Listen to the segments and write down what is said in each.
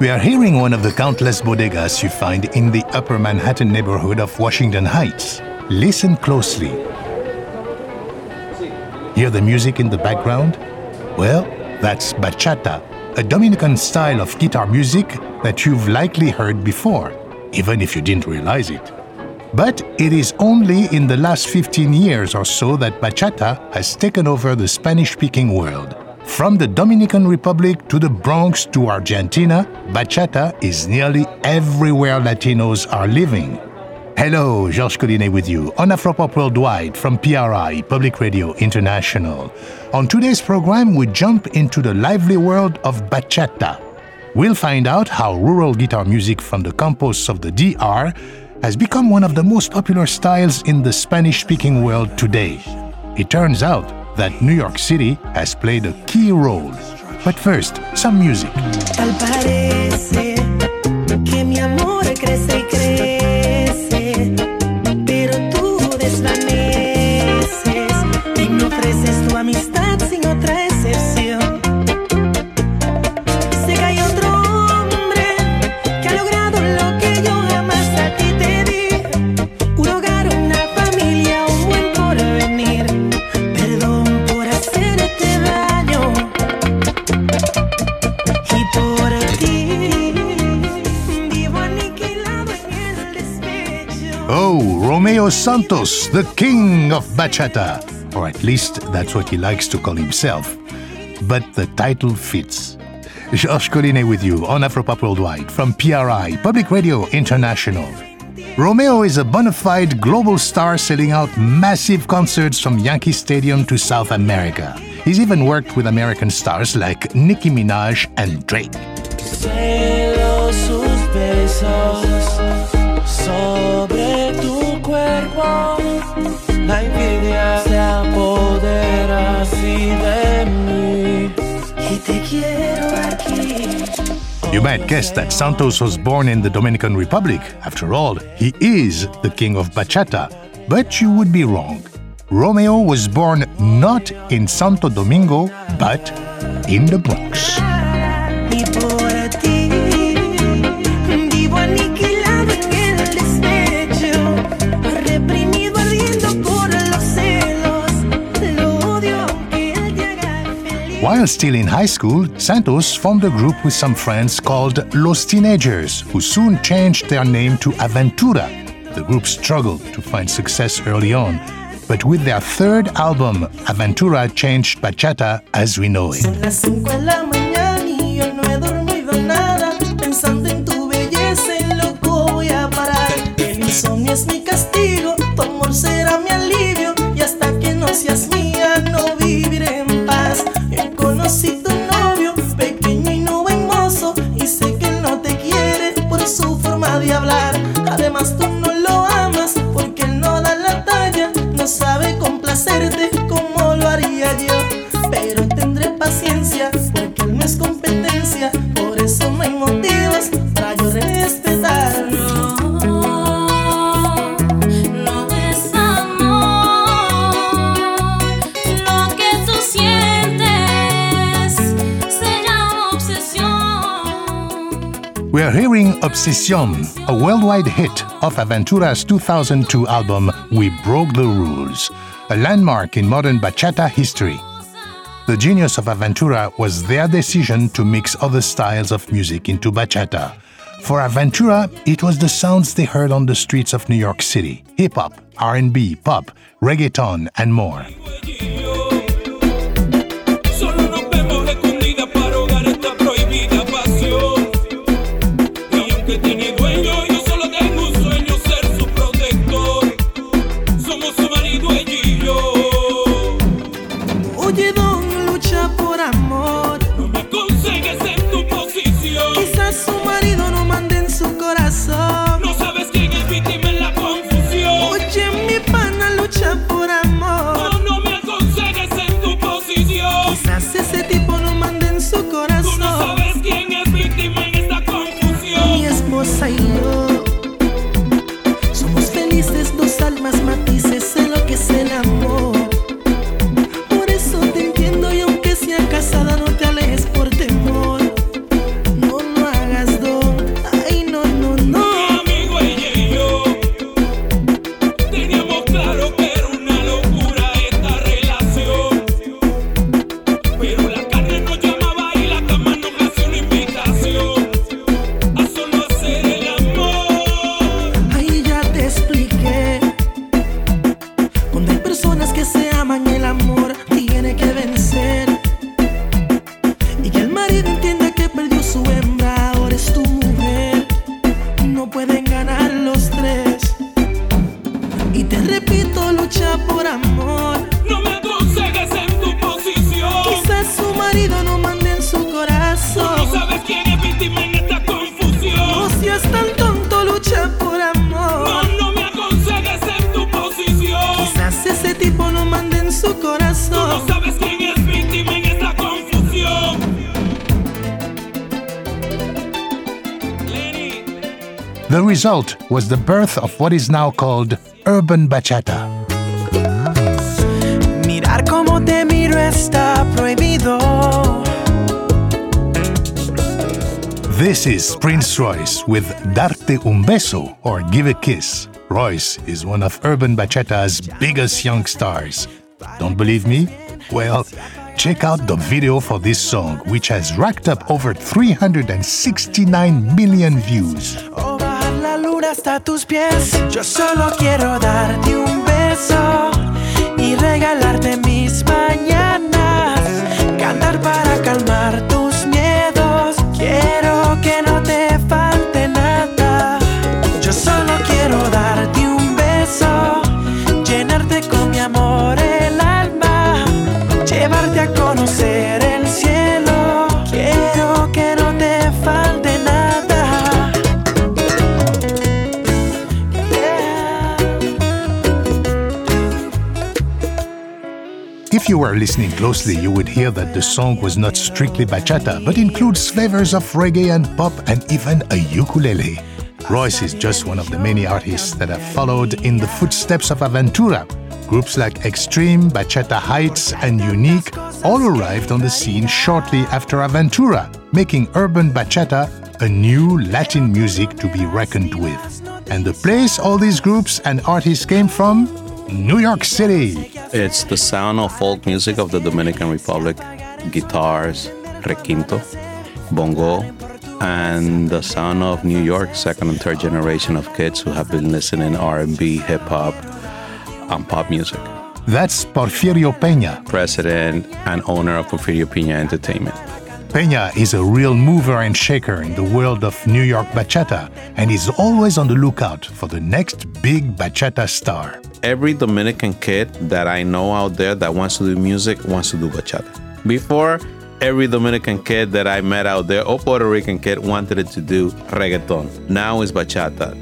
We are hearing one of the countless bodegas you find in the upper Manhattan neighborhood of Washington Heights. Listen closely. Hear the music in the background? Well, that's bachata, a Dominican style of guitar music that you've likely heard before, even if you didn't realize it. But it is only in the last 15 years or so that bachata has taken over the Spanish speaking world. From the Dominican Republic to the Bronx to Argentina, bachata is nearly everywhere Latinos are living. Hello, Georges Collinet with you on Afropop Worldwide from PRI, Public Radio International. On today's program, we jump into the lively world of bachata. We'll find out how rural guitar music from the campos of the DR has become one of the most popular styles in the Spanish speaking world today. It turns out that New York City has played a key role. But first, some music. Romeo Santos, the king of bachata, or at least that's what he likes to call himself. But the title fits. Georges Collinet with you on Afropop Worldwide from PRI, Public Radio International. Romeo is a bona fide global star selling out massive concerts from Yankee Stadium to South America. He's even worked with American stars like Nicki Minaj and Drake. La envidia se apodera así de mí. Y te quiero aquí. You might guess that Santos was born in the Dominican Republic. After all, he is the king of bachata. But you would be wrong. Romeo was born not in Santo Domingo, but in the Bronx. While still in high school, Santos formed a group with some friends called Los Teenagers, who soon changed their name to Aventura. The group struggled to find success early on, but with their third album, Aventura changed bachata as we know it. We are hearing Obsession, a worldwide hit of Aventura's 2002 album We Broke the Rules, a landmark in modern bachata history. The genius of Aventura was their decision to mix other styles of music into bachata. For Aventura, it was the sounds they heard on the streets of New York City: hip hop, R&B, pop, reggaeton, and more. Result was the birth of what is now called urban bachata. Mirar cómo te miro está prohibido. This is Prince Royce with Darte un beso or Give a Kiss. Royce is one of urban bachata's biggest young stars. Don't believe me? Well, check out the video for this song, which has racked up over 369 million views. Hasta tus pies. Yo solo quiero darte un beso y regalarte mis mañanas. If you were listening closely, you would hear that the song was not strictly bachata, but includes flavors of reggae and pop and even a ukulele. Royce is just one of the many artists that have followed in the footsteps of Aventura. Groups like Xtreme, Bachata Heightz, and Unique all arrived on the scene shortly after Aventura, making urban bachata a new Latin music to be reckoned with. And the place all these groups and artists came from? New York City. It's the sound of folk music of the Dominican Republic, guitars, requinto, bongo, and the sound of New York, second and third generation of kids who have been listening R&B, hip hop, and pop music. That's Porfirio Peña. President and owner of Porfirio Peña Entertainment. Peña is a real mover and shaker in the world of New York bachata and is always on the lookout for the next big bachata star. Every Dominican kid that I know out there that wants to do music wants to do bachata. Before, every Dominican kid that I met out there or Puerto Rican kid wanted to do reggaeton. Now it's bachata.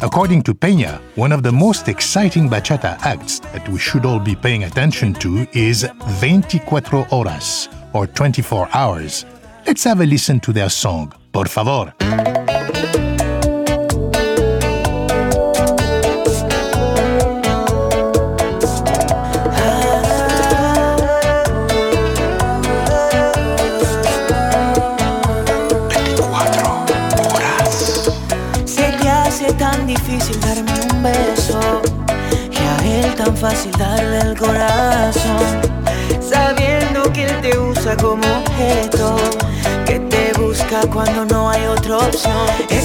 According to Peña, one of the most exciting bachata acts that we should all be paying attention to is 24 Horas, or 24 Hours. Let's have a listen to their song, Por favor. Se te hace tan difícil darme un beso y a él tan fácil darle el corazón, sabiendo que él como objeto, que te busca cuando no hay otra opción. Es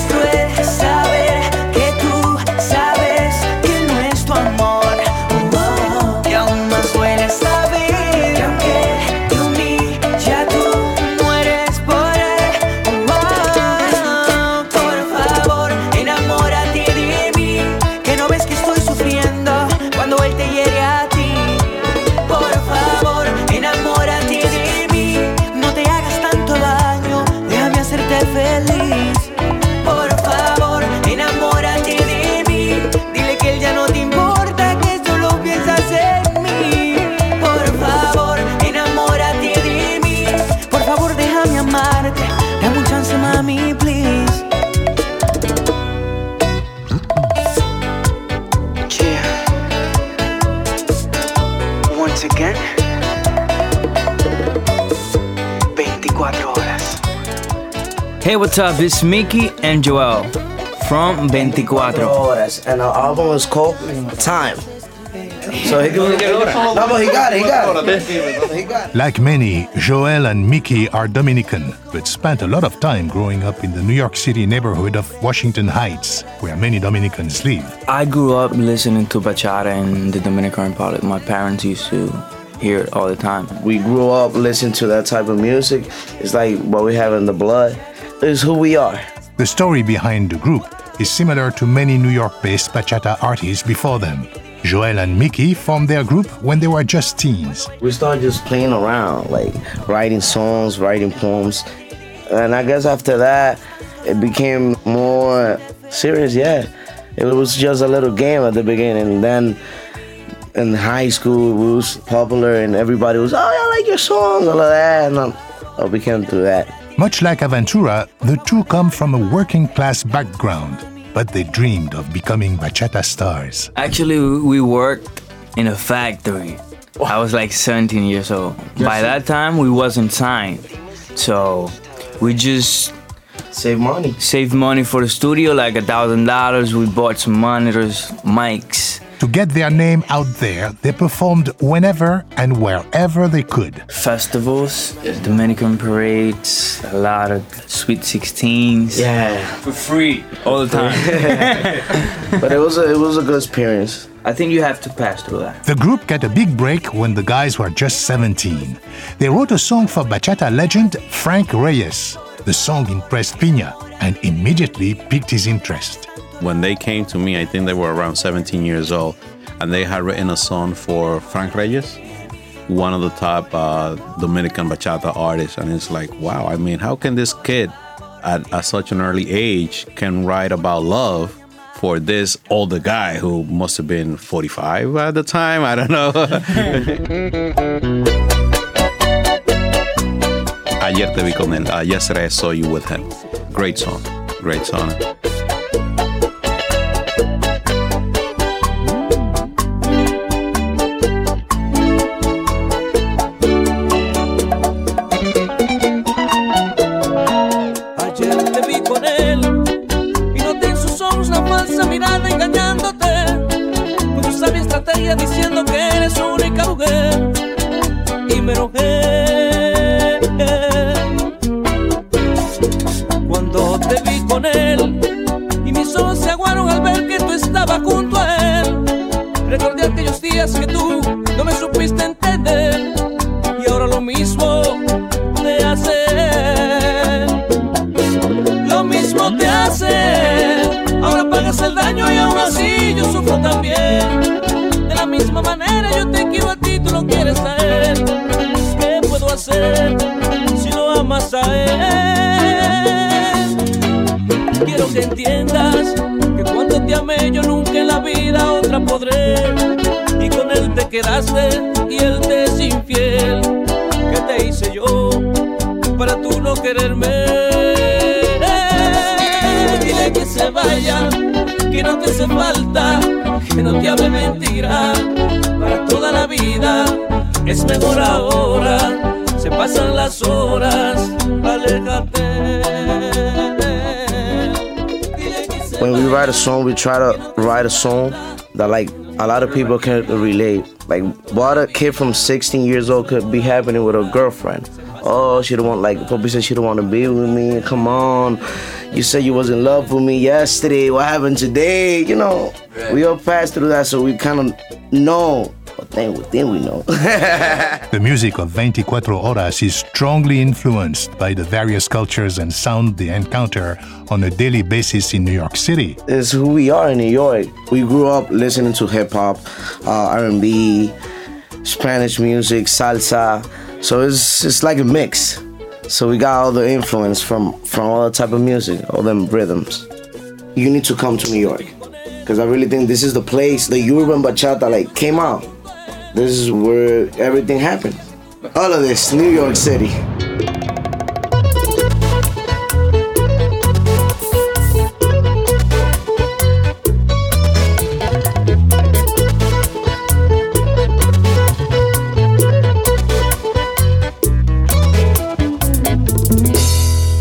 what's up? It's Mickey and Joel from 24. horas, and our album is called Time. So he, no, but he got it. He got it. He got it. Like many, Joel and Mickey are Dominican, but spent a lot of time growing up in the New York City neighborhood of Washington Heights, where many Dominicans live. I grew up listening to bachata in the Dominican Republic. My parents used to hear it all the time. We grew up listening to that type of music. It's like what we have in the blood. It's who we are. The story behind the group is similar to many New York based bachata artists before them. Joel and Mickey formed their group when they were just teens. We started just playing around, like writing songs, writing poems. And I guess after that, it became more serious, yeah. It was just a little game at the beginning. And then in high school, we was popular, and everybody was, oh, I like your songs, all of that, and um, oh, we came through that. Much like Aventura, the two come from a working class background, but they dreamed of becoming bachata stars. Actually, we worked in a factory. I was like 17 years old. By that time, we wasn't signed, so we just Save money. saved money for the studio, like a thousand dollars. We bought some monitors, mics, To get their name out there, they performed whenever and wherever they could. festivals, Dominican parades, a lot of sweet 16s. Yeah, for free all the time. but it was a it was a good experience. I think you have to pass through that. The group got a big break when the guys were just 17. They wrote a song for bachata legend Frank Reyes. The song impressed Peña and immediately piqued his interest. When they came to me, I think they were around 17 years old, and they had written a song for Frank Reyes, one of the top uh, Dominican bachata artists. And it's like, wow, I mean, how can this kid at, at such an early age can write about love for this older guy who must have been 45 at the time? I don't know. Ayer te vi con él. Yesterday I saw you with him. Great song. Great song. Diciendo que eres su única mujer. Y me enojé cuando te vi con él y mis ojos se aguaron al ver que tú estabas junto a él. Recordé aquellos días que tú no me supiste entender y ahora lo mismo te hace. Lo mismo te hace. Ahora pagas el daño y aún así yo sufro también. Yo te quiero a ti, tú lo quieres a él. ¿Qué puedo hacer si lo amas a él? Quiero que entiendas que cuando te amé yo nunca en la vida otra podré. Y con él te quedaste y él te es infiel. ¿Qué te hice yo para tú no quererme? Dile que se vaya, que no te hace falta, que no te hable mentira para toda la vida. Es mejor ahora, se pasan las horas, aléjate. Dile que se When we write a song, we try to write a song that like a lot of people can relate. Like what a kid from 16 years old could be happening with a girlfriend. Oh, she don't want like Poppy said she don't want to be with me. Come on, you said you was in love with me yesterday. What happened today? You know, we all passed through that, so we kind of know. But then, then we know. The music of 24 Horas is strongly influenced by the various cultures and sound they encounter on a daily basis in New York City. It's who we are in New York. We grew up listening to hip hop, uh, R&B, Spanish music, salsa. So it's it's like a mix. So we got all the influence from from all the type of music, all them rhythms. You need to come to New York because I really think this is the place the urban bachata like came out. This is where everything happened. All of this, New York City.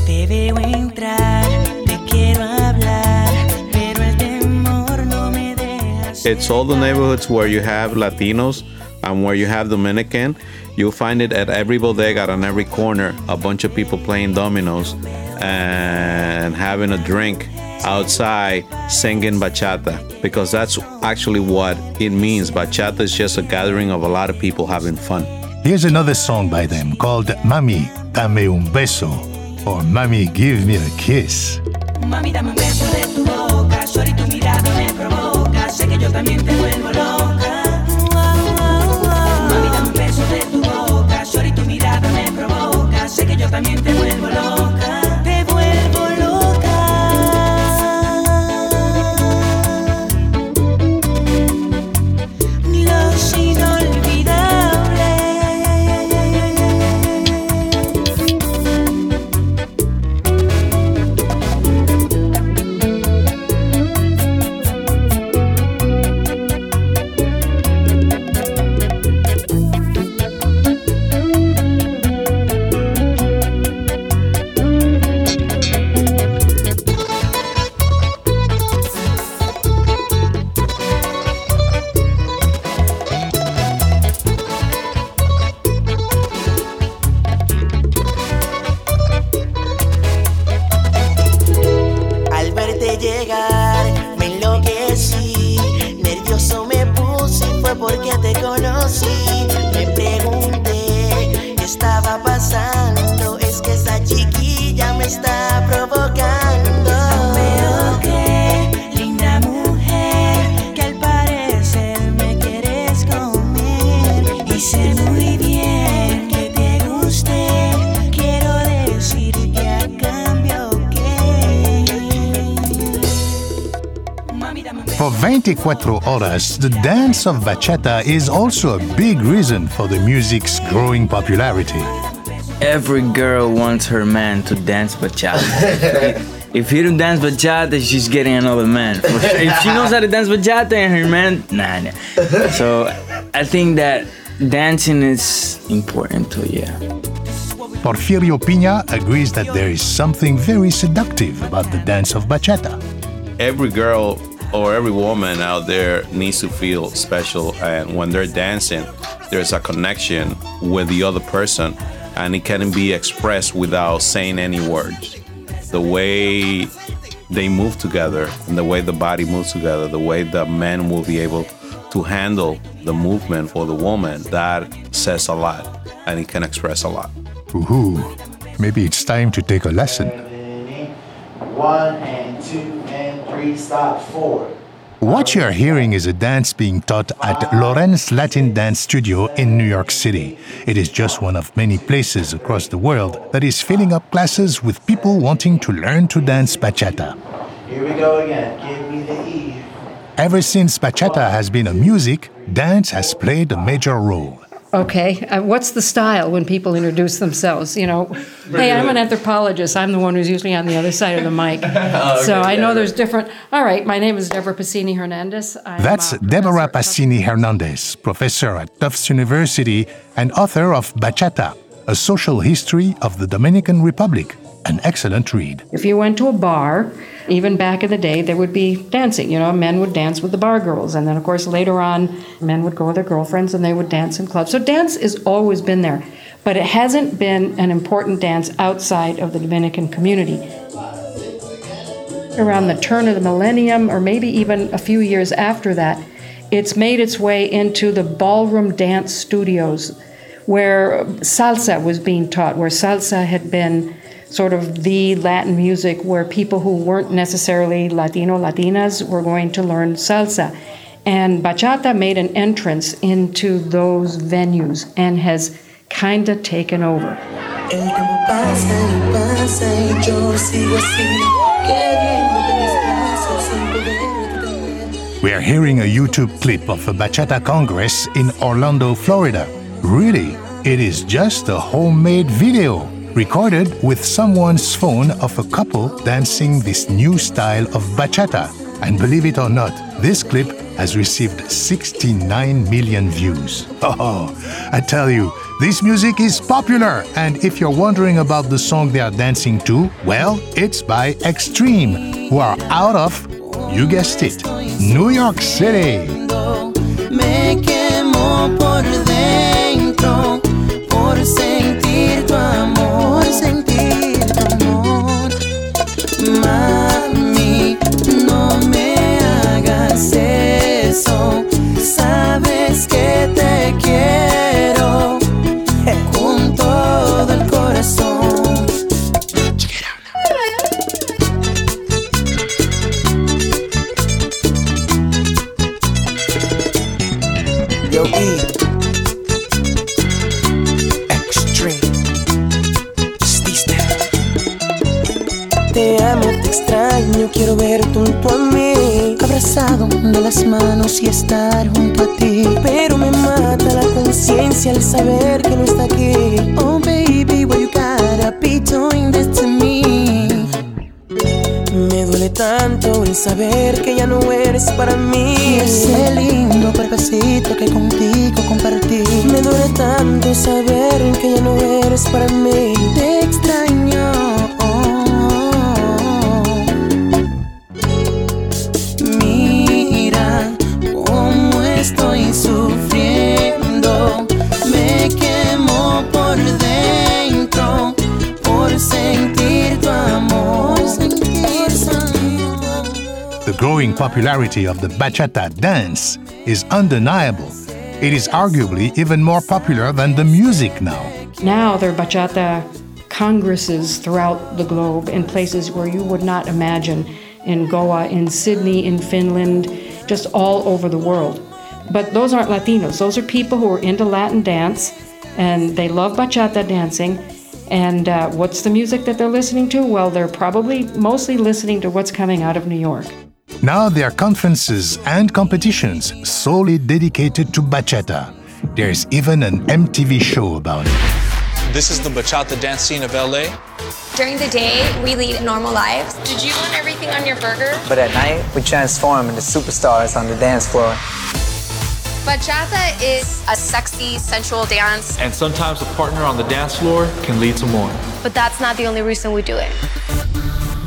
Te veo entrar, te quiero hablar, pero el temor no me deja. It's all the neighborhoods where you have Latinos and where you have Dominican. You'll find it at every bodega, on every corner, a bunch of people playing dominoes and having a drink outside singing bachata because that's actually what it means. Bachata is just a gathering of a lot of people having fun. Here's another song by them called Mami, dame un beso, or Mami, give me a kiss. Mami, dame un beso de tu boca, sorry, tu mirada me provoca, sé que yo también te vuelvo loca. Yo también te vuelvo loca. 24 Horas, the dance of bachata is also a big reason for the music's growing popularity. Every girl wants her man to dance bachata. if he don't dance bachata, she's getting another man. For sure. If she knows how to dance bachata and her man, nah, nah. So I think that dancing is important too, yeah. Porfirio Peña agrees that there is something very seductive about the dance of bachata. Every girl or every woman out there needs to feel special, and when they're dancing, there's a connection with the other person, and it can be expressed without saying any words. The way they move together, and the way the body moves together, the way the man will be able to handle the movement for the woman, that says a lot, and it can express a lot. Ooh, maybe it's time to take a lesson. One and two and three, stop, four. What you are hearing is a dance being taught at Lorenz Latin Dance Studio in New York City. It is just one of many places across the world that is filling up classes with people wanting to learn to dance bachata. Here we go again. Give me the E. Ever since bachata has been a music, dance has played a major role. Okay, uh, what's the style when people introduce themselves? You know, hey, I'm an anthropologist. I'm the one who's usually on the other side of the mic. so I know there's different. All right, my name is Deborah Pacini Hernandez. I'm, That's uh, Deborah professor- Pacini Hernandez, professor at Tufts University and author of Bachata, a social history of the Dominican Republic. An excellent read. If you went to a bar, even back in the day, there would be dancing. You know, men would dance with the bar girls. And then, of course, later on, men would go with their girlfriends and they would dance in clubs. So dance has always been there. But it hasn't been an important dance outside of the Dominican community. Around the turn of the millennium, or maybe even a few years after that, it's made its way into the ballroom dance studios where salsa was being taught, where salsa had been sort of the Latin music where people who weren't necessarily Latino, Latinas were going to learn salsa. And bachata made an entrance into those venues and has kind of taken over. El tiempo pasa y pasa y yo sigo así, queriéndote en mis brazos sin poder detener. We are hearing a YouTube clip of a Bachata Congress in Orlando, Florida. Really, it is just a homemade video recorded with someone's phone of a couple dancing this new style of bachata. And believe it or not, this clip has received 69 million views. Oh, I tell you, this music is popular, and if you're wondering about the song they are dancing to, well, it's by Xtreme, who are out of, you guessed it, New York City. Me quemo por dentro por sentir popularity of the bachata dance is undeniable. It is arguably even more popular than the music now. Now there are bachata congresses throughout the globe in places where you would not imagine in Goa, in Sydney, in Finland, just all over the world. But those aren't Latinos. Those are people who are into Latin dance and they love bachata dancing. And uh, what's the music that they're listening to? Well, they're probably mostly listening to what's coming out of New York. Now there are conferences and competitions solely dedicated to bachata. There's even an MTV show about it. This is the bachata dance scene of LA. During the day, we lead normal lives. Did you want everything on your burger? But at night, we transform into superstars on the dance floor. Bachata is a sexy, sensual dance. And sometimes a partner on the dance floor can lead to more. But that's not the only reason we do it.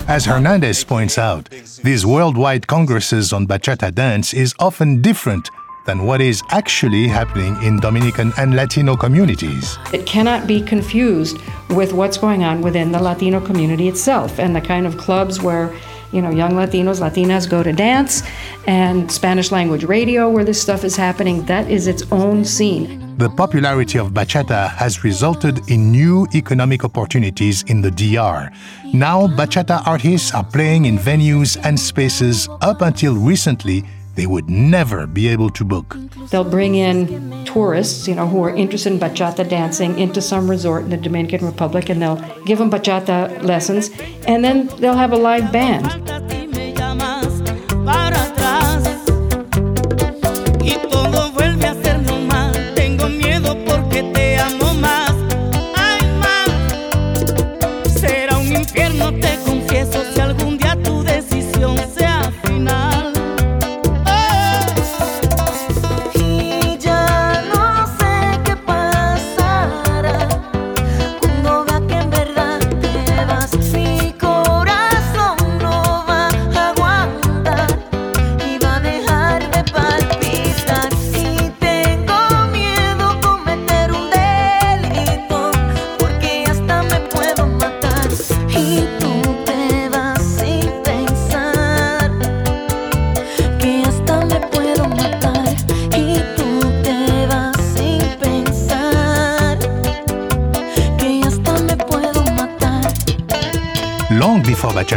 As Hernandez points out, these worldwide congresses on bachata dance is often different than what is actually happening in Dominican and Latino communities. It cannot be confused with what's going on within the Latino community itself and the kind of clubs where you know young Latinos, Latinas go to dance and Spanish language radio where this stuff is happening. That is its own scene. The popularity of bachata has resulted in new economic opportunities in the DR. Now, bachata artists are playing in venues and spaces up until recently they would never be able to book. They'll bring in tourists, you know, who are interested in bachata dancing into some resort in the Dominican Republic and they'll give them bachata lessons and then they'll have a live band.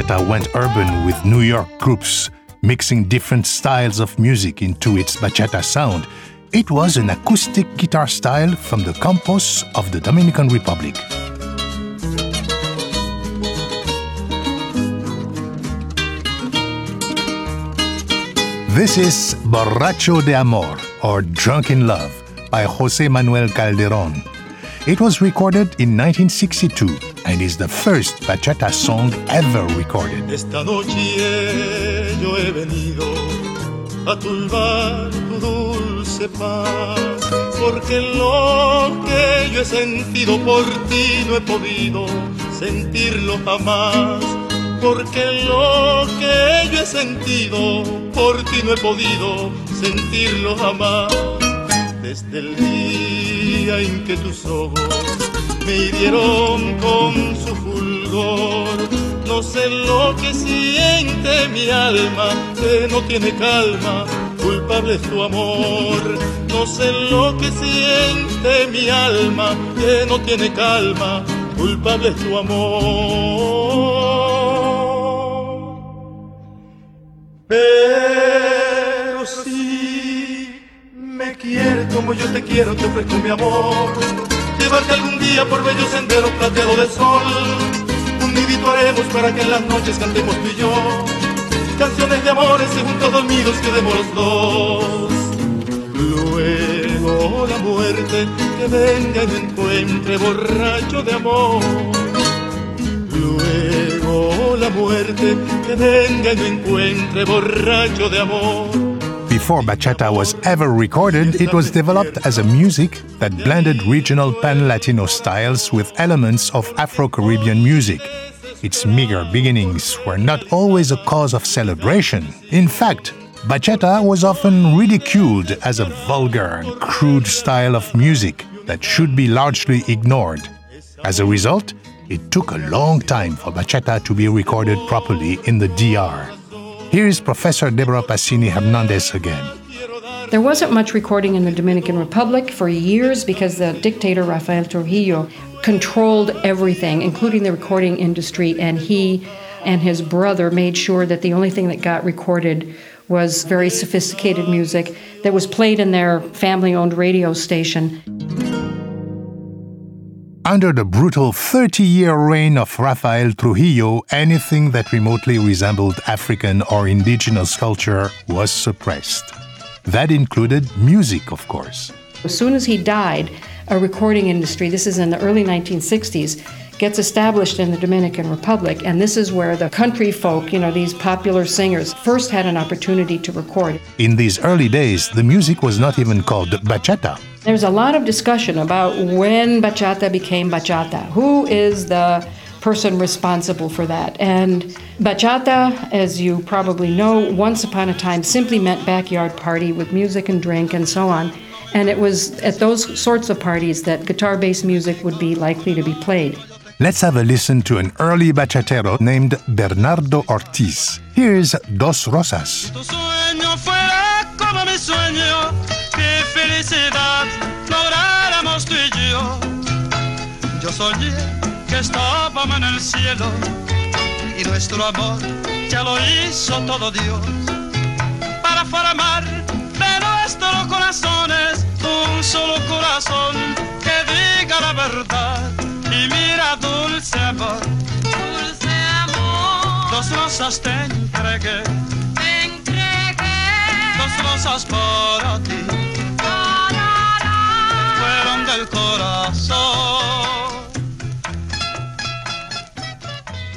Bachata went urban with New York groups, mixing different styles of music into its bachata sound. It was an acoustic guitar style from the Campos of the Dominican Republic. This is Borracho de Amor, or Drunk in Love, by Jose Manuel Calderon. It was recorded in 1962 and is the first bachata song ever recorded. Esta noche yo he venido a turbar tu dulce paz, porque lo que yo he sentido por ti no he podido sentirlo jamás. Porque lo que yo he sentido por ti no he podido sentirlo jamás. Desde el día en que tus ojos me hirieron con su fulgor. No sé lo que siente mi alma, que no tiene calma, culpable es tu amor. No sé lo que siente mi alma, que no tiene calma, culpable es tu amor. Pero si me quieres como yo te quiero, te ofrezco mi amor llevarte algún día por bello sendero plateado de sol. Un nidito haremos para que en las noches cantemos tú y yo. Canciones de amores y juntos dormidos quedemos los dos. Luego la muerte que venga y me encuentre borracho de amor. Luego la muerte que venga y me encuentre borracho de amor. Before bachata was ever recorded, it was developed as a music that blended regional pan Latino styles with elements of Afro Caribbean music. Its meager beginnings were not always a cause of celebration. In fact, bachata was often ridiculed as a vulgar and crude style of music that should be largely ignored. As a result, it took a long time for bachata to be recorded properly in the DR. Here is Professor Deborah Pacini Hernandez again. There wasn't much recording in the Dominican Republic for years because the dictator Rafael Trujillo controlled everything, including the recording industry, and he and his brother made sure that the only thing that got recorded was very sophisticated music that was played in their family owned radio station. Under the brutal 30 year reign of Rafael Trujillo, anything that remotely resembled African or indigenous culture was suppressed. That included music, of course. As soon as he died, a recording industry, this is in the early 1960s, gets established in the Dominican Republic, and this is where the country folk, you know, these popular singers, first had an opportunity to record. In these early days, the music was not even called bachata. There's a lot of discussion about when bachata became bachata. Who is the person responsible for that? And bachata, as you probably know, once upon a time simply meant backyard party with music and drink and so on. And it was at those sorts of parties that guitar based music would be likely to be played. Let's have a listen to an early bachatero named Bernardo Ortiz. Here's Dos Rosas. Yo soñé que estábamos en el cielo y nuestro amor ya lo hizo todo Dios. Para formar de nuestros corazones un solo corazón que diga la verdad y mira dulce amor. Dulce amor. Dos rosas te entregué. Te entregué. Dos rosas para ti. Fueron del corazón.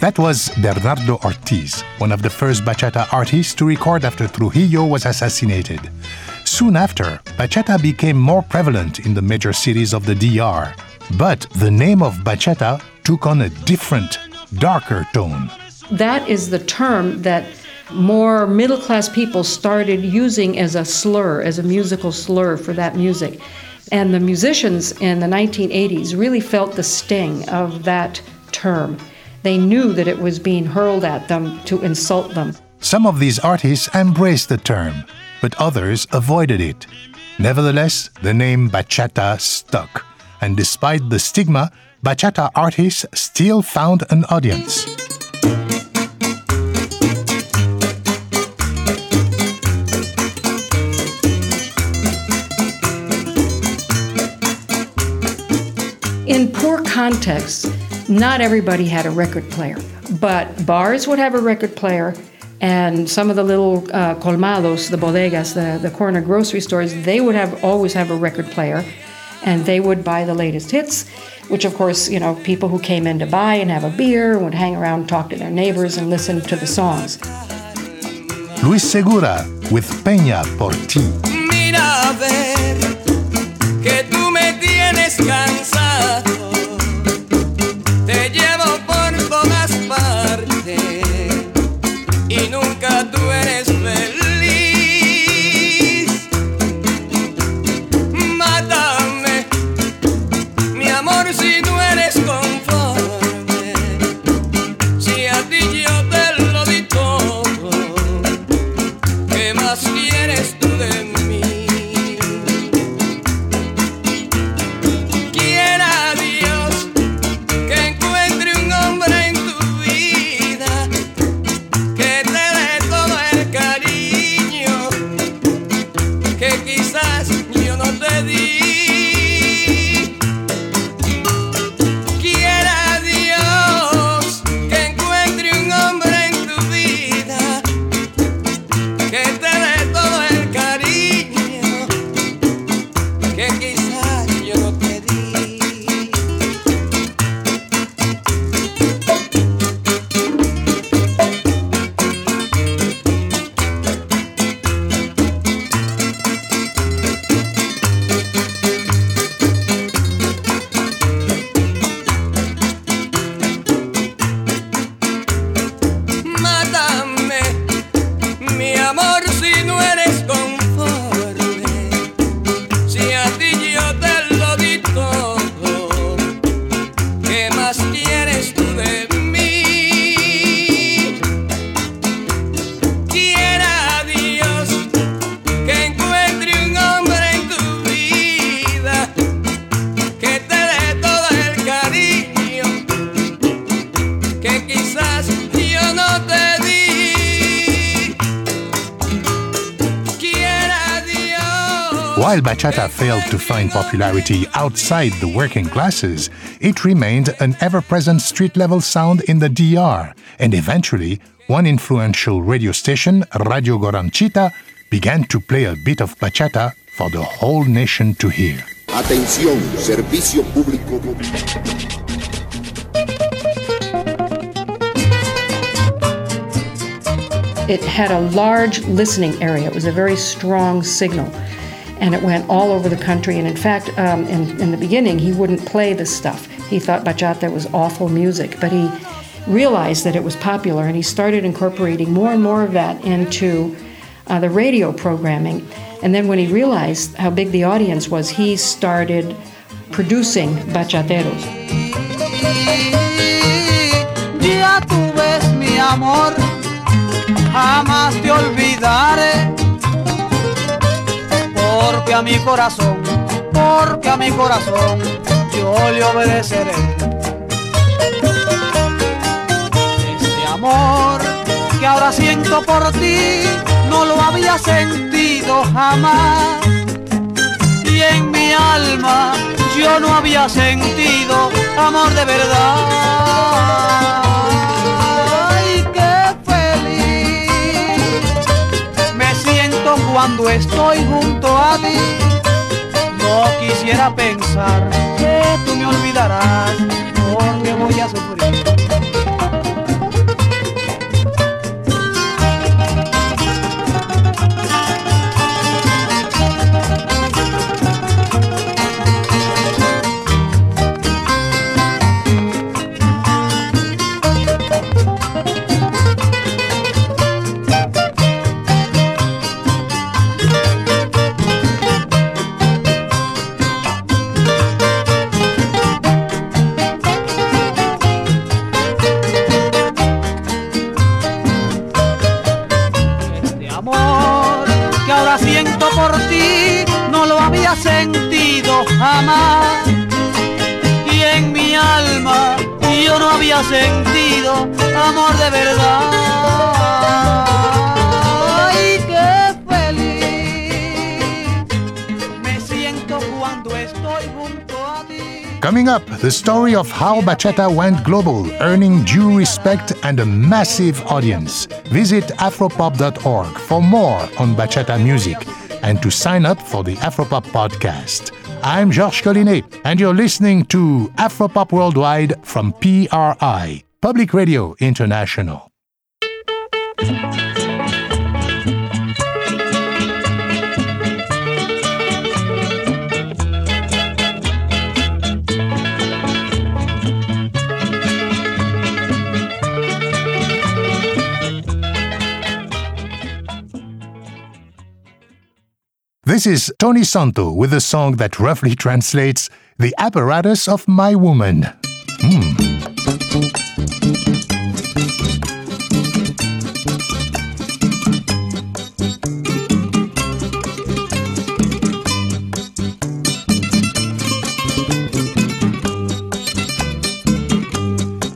That was Bernardo Ortiz, one of the first bachata artists to record after Trujillo was assassinated. Soon after, bachata became more prevalent in the major cities of the DR. But the name of bachata took on a different, darker tone. That is the term that more middle class people started using as a slur, as a musical slur for that music. And the musicians in the 1980s really felt the sting of that term. They knew that it was being hurled at them to insult them. Some of these artists embraced the term, but others avoided it. Nevertheless, the name bachata stuck, and despite the stigma, bachata artists still found an audience. In poor contexts, not everybody had a record player, but bars would have a record player, and some of the little uh, colmados, the bodegas, the, the corner grocery stores, they would have always have a record player, and they would buy the latest hits, which of course, you know, people who came in to buy and have a beer would hang around, talk to their neighbors, and listen to the songs. Luis Segura with Pena por ti. Bachata failed to find popularity outside the working classes, it remained an ever present street level sound in the DR, and eventually, one influential radio station, Radio Guarachita, began to play a bit of bachata for the whole nation to hear. Atención, servicio público. It had a large listening area. It was a very strong signal. And it went all over the country. And in fact, um, in, in the beginning, he wouldn't play this stuff. He thought bachata was awful music. But he realized that it was popular and he started incorporating more and more of that into uh, the radio programming. And then when he realized how big the audience was, he started producing bachateros. Ya tú ves mi amor, jamás te olvidaré. Porque a mi corazón, porque a mi corazón yo le obedeceré. Este amor que ahora siento por ti no lo había sentido jamás. Y en mi alma yo no había sentido amor de verdad. Cuando estoy junto a ti. No quisiera pensar que tú me olvidarás porque voy a sufrir. Coming up, the story of how bachata went global, earning due respect and a massive audience. Visit afropop.org for more on bachata music and to sign up for the Afropop podcast. I'm Georges Collinet, and you're listening to Afropop Worldwide from PRI, Public Radio International. This is Tony Santo with a song that roughly translates The Apparatus of My Woman. Hmm.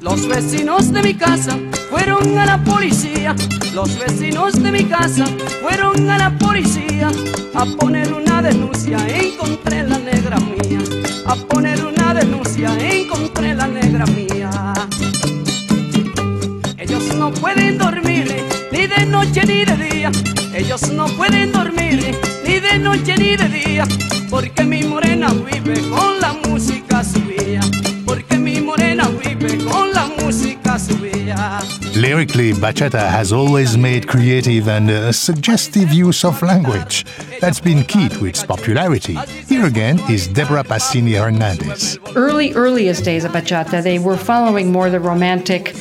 Los vecinos de mi casa fueron a la policía. Los vecinos de mi casa fueron a la policía a poner una denuncia. Encontré la negra mía. A poner una denuncia. Encontré la negra mía. Ellos no pueden dormir ni de noche ni de día. Ellos no pueden dormir ni de noche ni de día. Porque mi morena vive con la música subía. Porque mi morena vive con la música subía. Lyrically, bachata has always made creative and uh, suggestive use of language. That's been key to its popularity. Here again is Deborah Pacini Hernandez. Early, earliest days of bachata, they were following more the romantic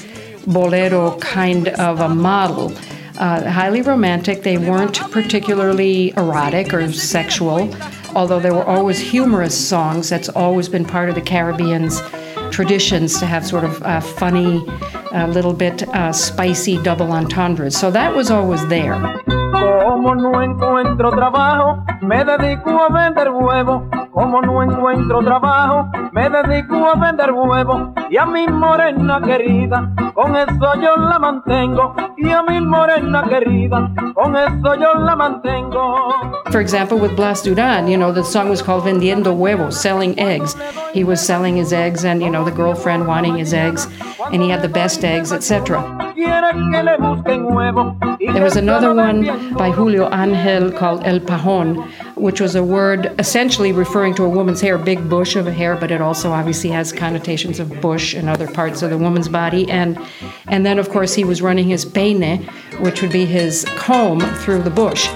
bolero kind of a model. Uh, highly romantic. They weren't particularly erotic or sexual, although there were always humorous songs. That's always been part of the Caribbean's traditions to have sort of uh, funny, a little bit uh, spicy double entendres. So that was always there. Como no encuentro trabajo, me dedico a vender huevos. Como no encuentro trabajo, me dedico a vender huevos. Y a mi morena querida, con eso yo la mantengo. Y a mi morena querida, con eso yo la mantengo. For example, with Blas Duran, you know, the song was called Vendiendo Huevos, selling eggs. He was selling his eggs and, you know, the girlfriend wanting his eggs, and he had the best eggs, etc. There was another one by Julio Angel called El Pajon, which was a word essentially referring to a woman's hair, big bush of a hair, but it also obviously has connotations of bush and other parts of the woman's body. And and then of course he was running his peine, which would be his comb through the bush.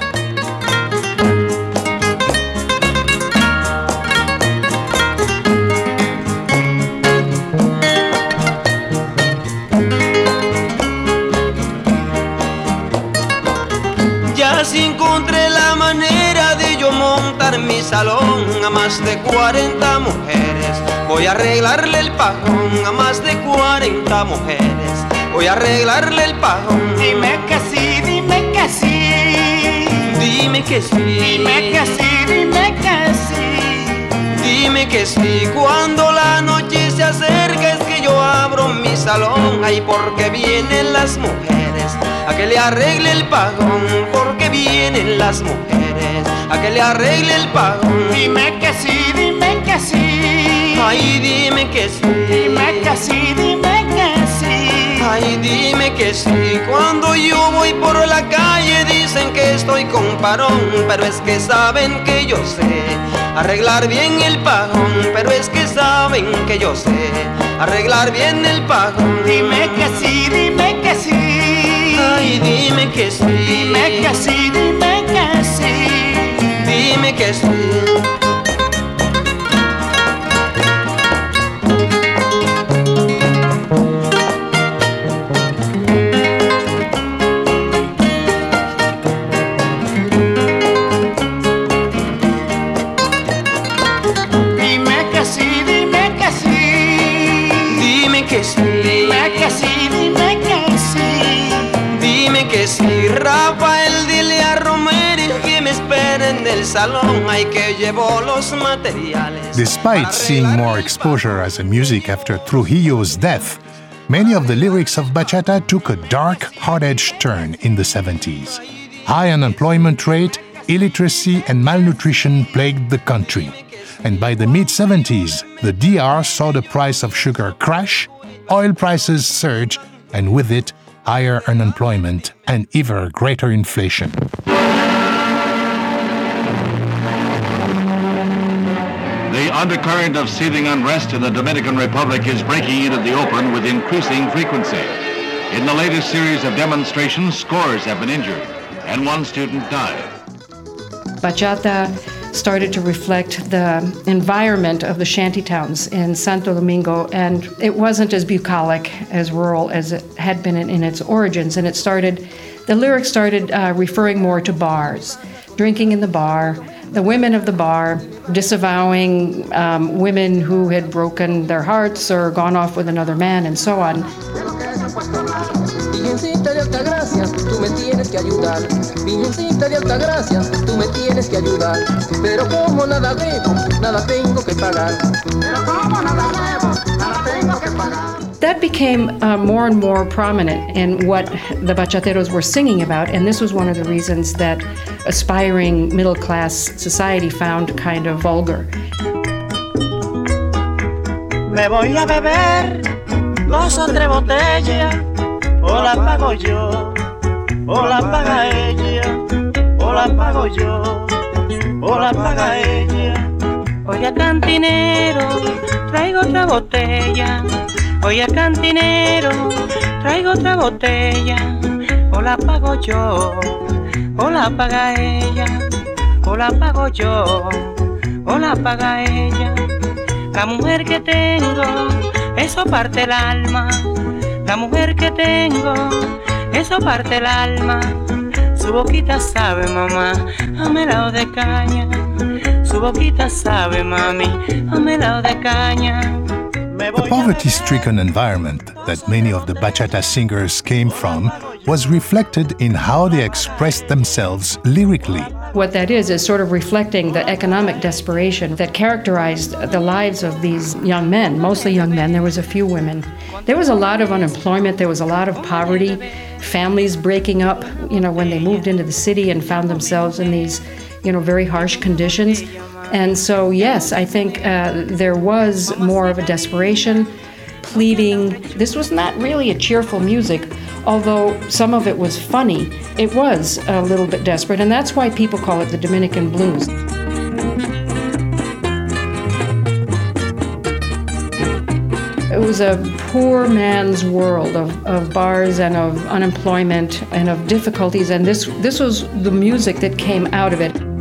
A más de 40 mujeres. Voy a arreglarle el pajón a más de 40 mujeres. Voy a arreglarle el pajón. Dime que sí, dime que sí. Dime que sí. Dime que sí, dime que sí. Dime que sí, cuando la noche se acerca es que yo abro mi salón. Ay, porque vienen las mujeres a que le arregle el pagón. Porque vienen las mujeres a que le arregle el pagón. Dime que sí, dime que sí. Ay, dime que sí. Dime que sí, dime que sí. Ay, dime que sí. Cuando yo voy por la calle dicen que estoy con parón, pero es que saben que yo sé arreglar bien el pagón, pero es que saben que yo sé arreglar bien el pagón. Dime que sí, dime que sí. Ay, dime que sí. Dime que sí, dime que sí. Dime que sí. Despite seeing more exposure as a music after Trujillo's death, many of the lyrics of bachata took a dark, hard-edged turn in the 70s. High unemployment rate, illiteracy, and malnutrition plagued the country. And by the mid 70s, the DR saw the price of sugar crash, oil prices surge, and with it, higher unemployment and ever greater inflation. Undercurrent of seething unrest in the Dominican Republic is breaking into the open with increasing frequency. In the latest series of demonstrations, scores have been injured, and one student died. Bachata started to reflect the environment of the shanty towns in Santo Domingo, and it wasn't as bucolic, as rural as it had been in, in its origins. And it started, the lyrics started uh, referring more to bars, drinking in the bar, the women of the bar, disavowing um, women who had broken their hearts or gone off with another man, and so on. Virgencita de alta gracia, tú me tienes que ayudar. Virgencita de alta gracia, tú me tienes que ayudar. Pero como nada debo, nada tengo que pagar. Pero como nada debo, nada tengo que pagar. That became uh, more and more prominent in what the bachateros were singing about, and this was one of the reasons that aspiring middle class society found kind of vulgar. Me voy a beber dos o tres botellas, o la pago yo, o la paga ella, o la pago yo, o la paga ella. Oiga cantinero, traigo otra botella. Oiga cantinero, traigo otra botella. O la pago yo, o la paga ella. O la pago yo, o la paga ella. La mujer que tengo, eso parte el alma. La mujer que tengo, eso parte el alma. Su boquita sabe, mamá, a de caña. Su boquita sabe, mami, a de caña. The poverty stricken environment that many of the bachata singers came from was reflected in how they expressed themselves lyrically. What that is, is sort of reflecting the economic desperation that characterized the lives of these young men, mostly young men. There was a few women. There was a lot of unemployment, there was a lot of poverty, families breaking up, you know, when they moved into the city and found themselves in these, you know, very harsh conditions. And so, yes, I think uh, there was more of a desperation, pleading. This was not really a cheerful music, although some of it was funny. It was a little bit desperate, and that's why people call it the Dominican blues. It was a poor man's world of, of bars and of unemployment and of difficulties, and this, this was the music that came out of it.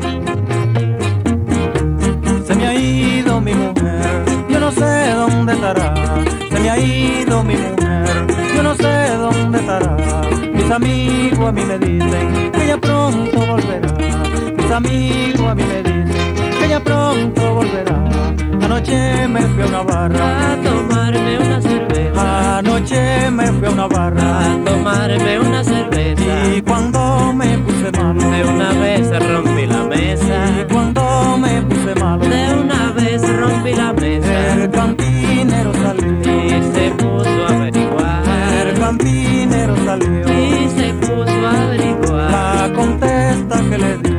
Mis amigos a mí me dicen que ella pronto volverá. Mis amigos a mí me dicen que ella pronto volverá. Anoche me fui a una barra a tomarme una cerveza. Anoche me fui a una barra a tomarme una cerveza. Y cuando me puse malo, de una vez rompí la mesa. Y cuando me puse malo, de una vez rompí la mesa. El cantinero cantinero salió y se puso a averiguar. La contesta que le di.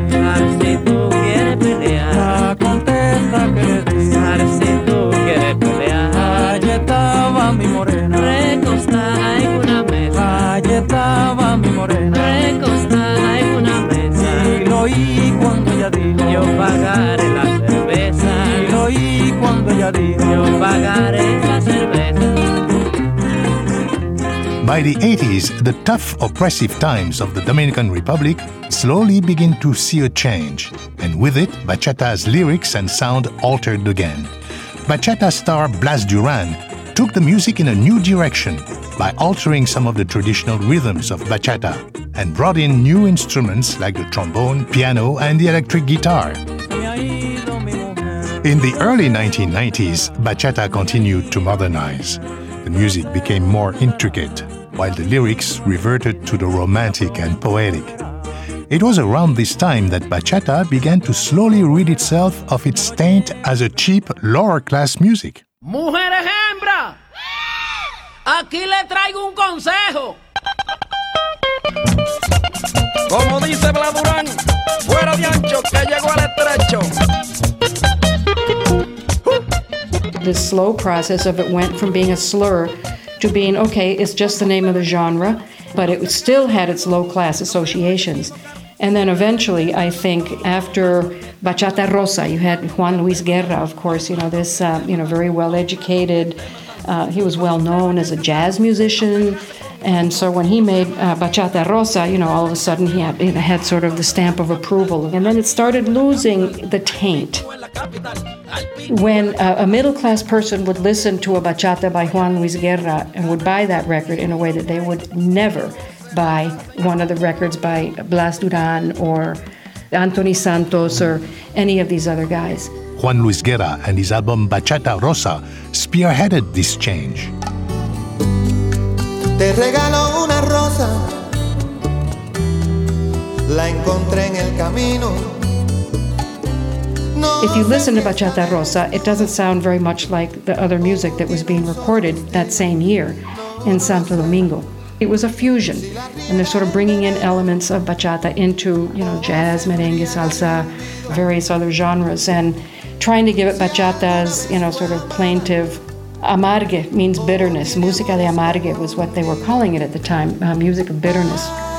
si tú quieres pelear. La contesta que le di. si tú quieres pelear. Allí estaba mi morena. Recostada en una mesa. Allí estaba mi morena. Recostada en una mesa. Y lo oí cuando ella dijo. Yo pagaré la cerveza. Y lo oí cuando ella dijo. Yo pagaré la cerveza. By the 80s, the tough, oppressive times of the Dominican Republic slowly begin to see a change, and with it, bachata's lyrics and sound altered again. Bachata star Blas Duran took the music in a new direction by altering some of the traditional rhythms of bachata and brought in new instruments like the trombone, piano, and the electric guitar. In the early 1990s, bachata continued to modernize. The music became more intricate, while the lyrics reverted to the romantic and poetic. It was around this time that bachata began to slowly rid itself of its taint as a cheap, lower class music. Mujeres hembra, aquí le traigo un consejo. Como dice Blas Duran, fuera de ancho que llegó al estrecho. The slow process of it went from being a slur to being okay, it's just the name of the genre, but it still had its low class associations. And then eventually, I think after Bachata Rosa, you had Juan Luis Guerra, of course, you know, this, uh, you know, very well educated. Uh, he was well known as a jazz musician. And so when he made uh, Bachata Rosa, you know, all of a sudden he had, had sort of the stamp of approval. And then it started losing the taint. When uh, a middle class person would listen to a bachata by Juan Luis Guerra and would buy that record in a way that they would never buy one of the records by Blas Duran or Anthony Santos or any of these other guys. Juan Luis Guerra and his album Bachata Rosa spearheaded this change. Te regalo una rosa, la encontré en el camino. If you listen to Bachata Rosa, it doesn't sound very much like the other music that was being recorded that same year in Santo Domingo. It was a fusion, and they're sort of bringing in elements of bachata into, you know, jazz, merengue, salsa, various other genres, and trying to give it bachata's, you know, sort of plaintive. Amargue means bitterness. Música de amargue was what they were calling it at the time, uh, music of bitterness.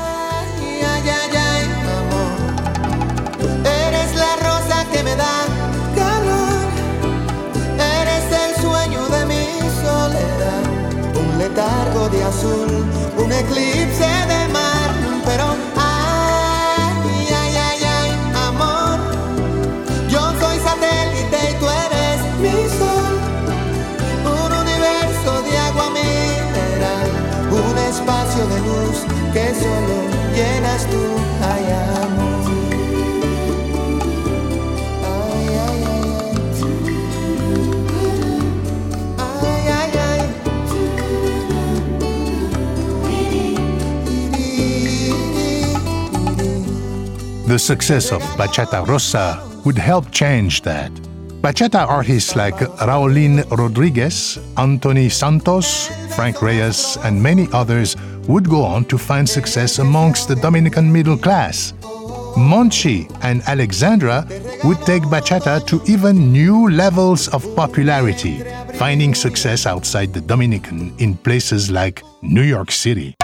Success of Bachata Rosa would help change that. Bachata artists like Raulin Rodriguez, Anthony Santos, Frank Reyes, and many others would go on to find success amongst the Dominican middle class. Monchy and Alexandra would take bachata to even new levels of popularity, finding success outside the Dominican in places like New York City.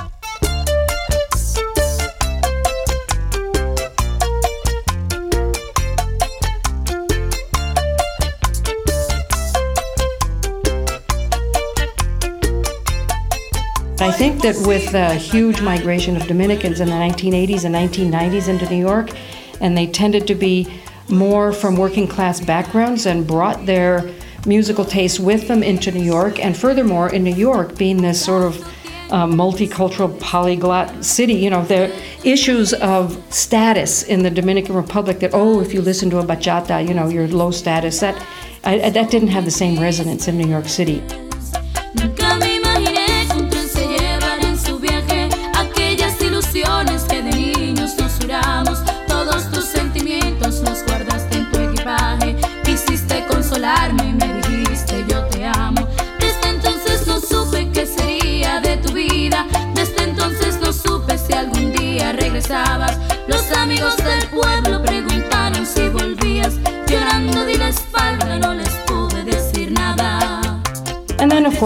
I think that with the huge migration of Dominicans in the 1980s and 1990s into New York, and they tended to be more from working class backgrounds and brought their musical taste with them into New York. And furthermore, in New York, being this sort of uh, multicultural polyglot city, you know, the issues of status in the Dominican Republic that, oh, if you listen to a bachata, you know, you're low status, that, I, that didn't have the same resonance in New York City.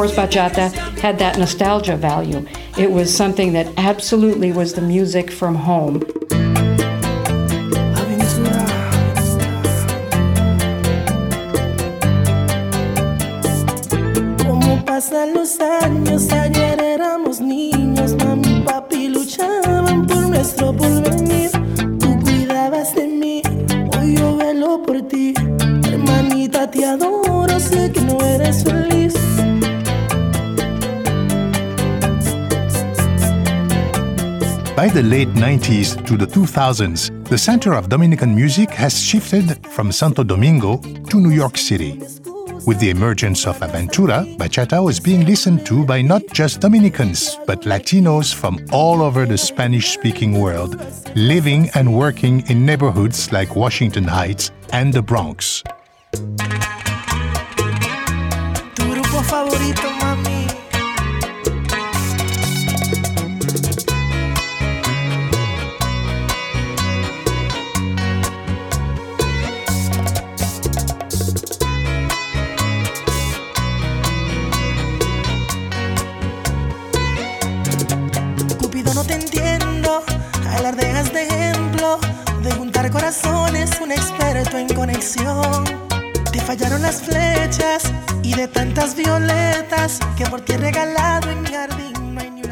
Course, bachata had that nostalgia value. It was something that absolutely was the music from home. to the 2000s, the center of Dominican music has shifted from Santo Domingo to New York City. With the emergence of Aventura, bachata was being listened to by not just Dominicans, but Latinos from all over the Spanish speaking world, living and working in neighborhoods like Washington Heights and the Bronx. Conexión. Te fallaron las flechas y de tantas violetas que por ti he regalado en mi jardín.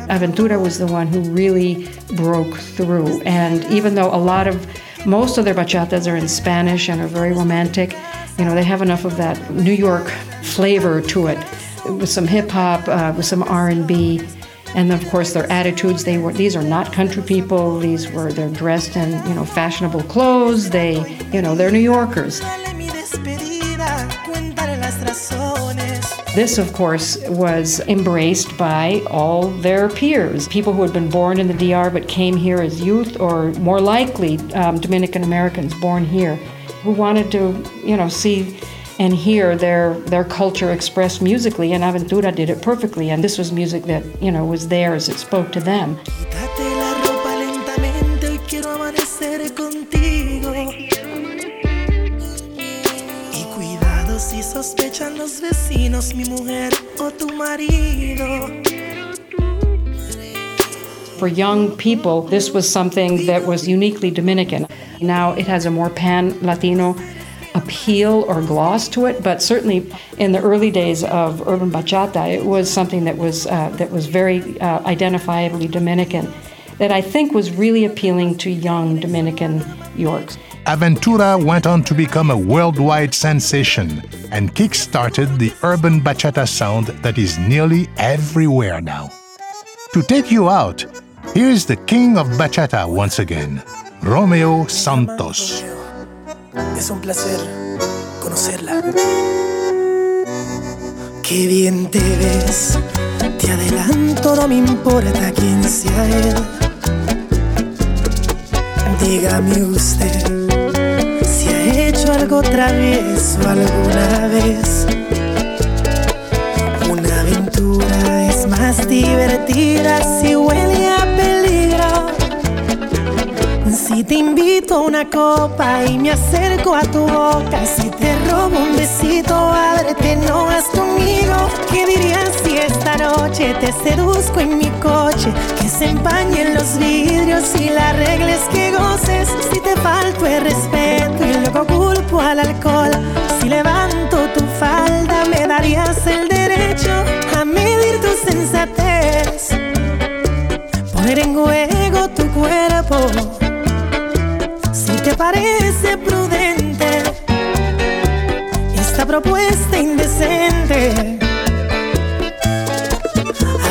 Aventura was the one who really broke through. And even though a lot of, most of their bachatas are in Spanish and are very romantic, you know, they have enough of that New York flavor to it, with some hip hop, uh, with some R and B, and of course their attitudes. They were these are not country people. These were they're dressed in you know fashionable clothes. They you know they're New Yorkers. This, of course, was embraced by all their peers, people who had been born in the DR but came here as youth, or more likely, um, Dominican Americans born here, who wanted to, you know, see and hear their their culture expressed musically. And Aventura did it perfectly. And this was music that you know was theirs. It spoke to them. Quítate la ropa lentamente, hoy quiero amanecer contigo. Y cuidado si sospechan los vecinos, mi mujer o tu marido. For young people, this was something that was uniquely Dominican. Now it has a more pan Latino appeal or gloss to it, but certainly in the early days of urban bachata, it was something that was uh, that was very uh, identifiably Dominican. That I think was really appealing to young Dominican Yorks. Aventura went on to become a worldwide sensation and kick-started the urban bachata sound that is nearly everywhere now. To take you out, here's the king of bachata once again, Romeo Santos. Es un placer conocerla. Qué bien te ves, te adelanto, no me importa quién sea él. Dígame usted si ha hecho algo travieso alguna vez. Una aventura es más divertida si huele a. Si te invito a una copa y me acerco a tu boca, si te robo un besito, ábrete, no vas conmigo. ¿Qué dirías si esta noche te seduzco en mi coche? Que se empañen los vidrios y la regla es que goces. Si te falto el respeto y luego culpo al alcohol, si levanto tu falda, me darías el derecho a medir tu sensatez. Poner en parece prudente esta propuesta indecente.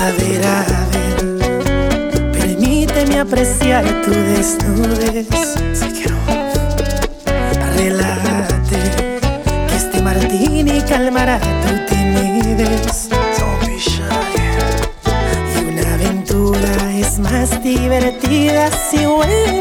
A ver, a ver, permíteme apreciar tu desnudez. Relájate, que este martini calmará tu timidez. Y una aventura es más divertida si huele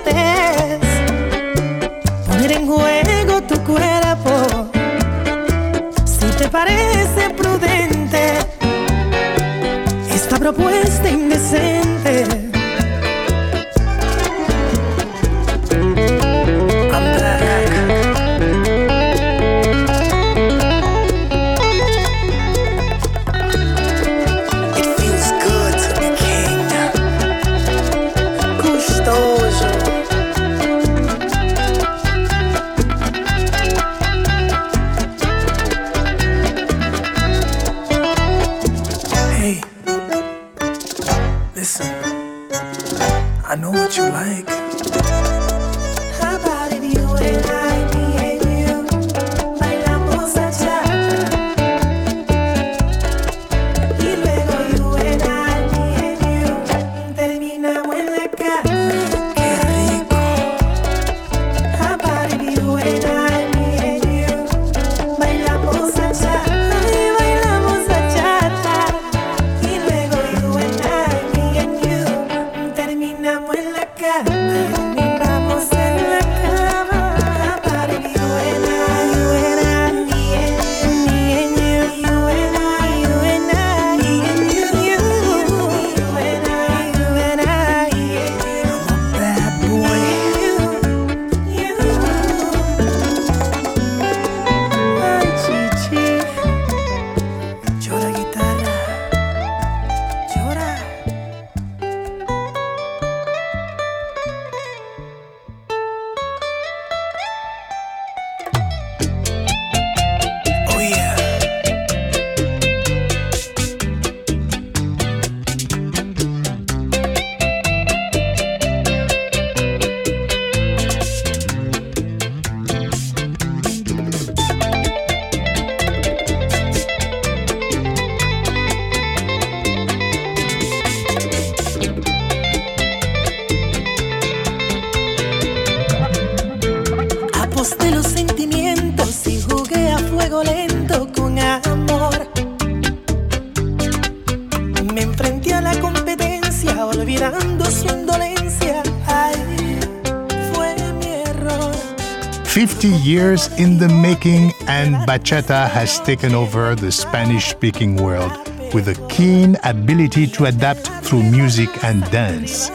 Propuesta indecente. Years in the making, and bachata has taken over the Spanish speaking world with a keen ability to adapt through music and dance.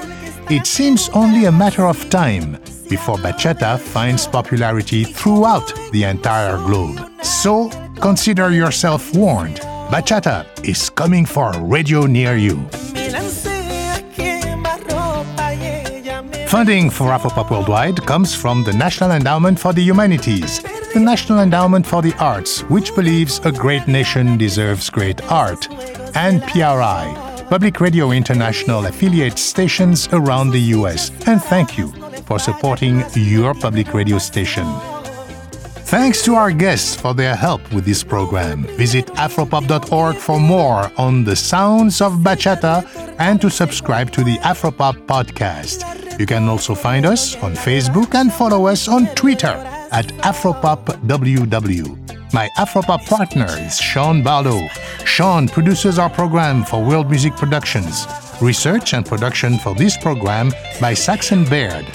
It seems only a matter of time before bachata finds popularity throughout the entire globe. So consider yourself warned. Bachata is coming for a radio near you. Funding for Afropop Worldwide comes from the National Endowment for the Humanities, the National Endowment for the Arts, which believes a great nation deserves great art, and PRI, Public Radio International affiliate stations around the US. And thank you for supporting your public radio station. Thanks to our guests for their help with this program. Visit afropop.org for more on the sounds of bachata and to subscribe to the Afropop podcast. You can also find us on Facebook and follow us on Twitter at AfropopWW. My Afropop partner is Sean Barlow. Sean produces our program for World Music Productions. Research and production for this program by Saxon Baird.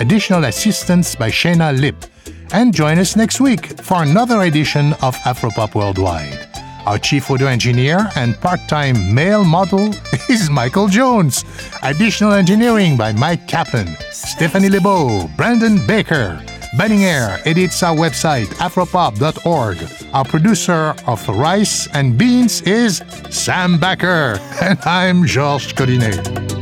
Additional assistance by Shayna Lip and join us next week for another edition of Afropop Worldwide. Our chief audio engineer and part time male model is Michael Jones. Additional engineering by Mike Kaplan, Stephanie Lebeau, Brandon Baker. Banning Eyre edits our website afropop.org. Our producer of Rice and Beans is Sam Backer. And I'm Georges Collinet.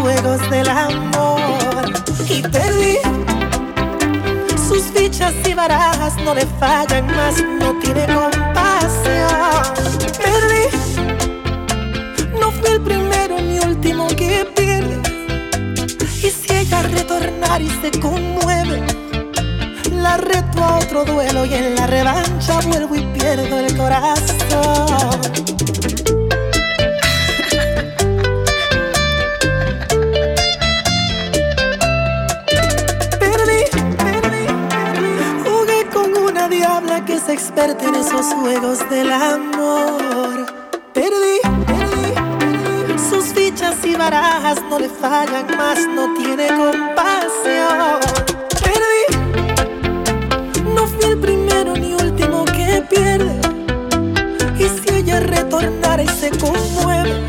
Juegos del amor. Y perdí. Sus fichas y barajas no le fallan más, no tiene compasión. Perdí, no fui el primero ni último que pierde. Y si ella retornar y se conmueve, la reto a otro duelo y en la revancha vuelvo y pierdo el corazón. Experta en esos juegos del amor. Perdí, perdí, perdí. Sus fichas y barajas no le fallan más, no tiene compasión. Perdí, no fui el primero ni último que pierde. Y si ella retornara y se conmueve,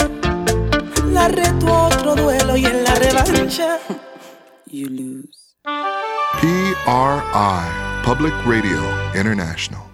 la reto a otro duelo y en la revancha. PRI, Public Radio International.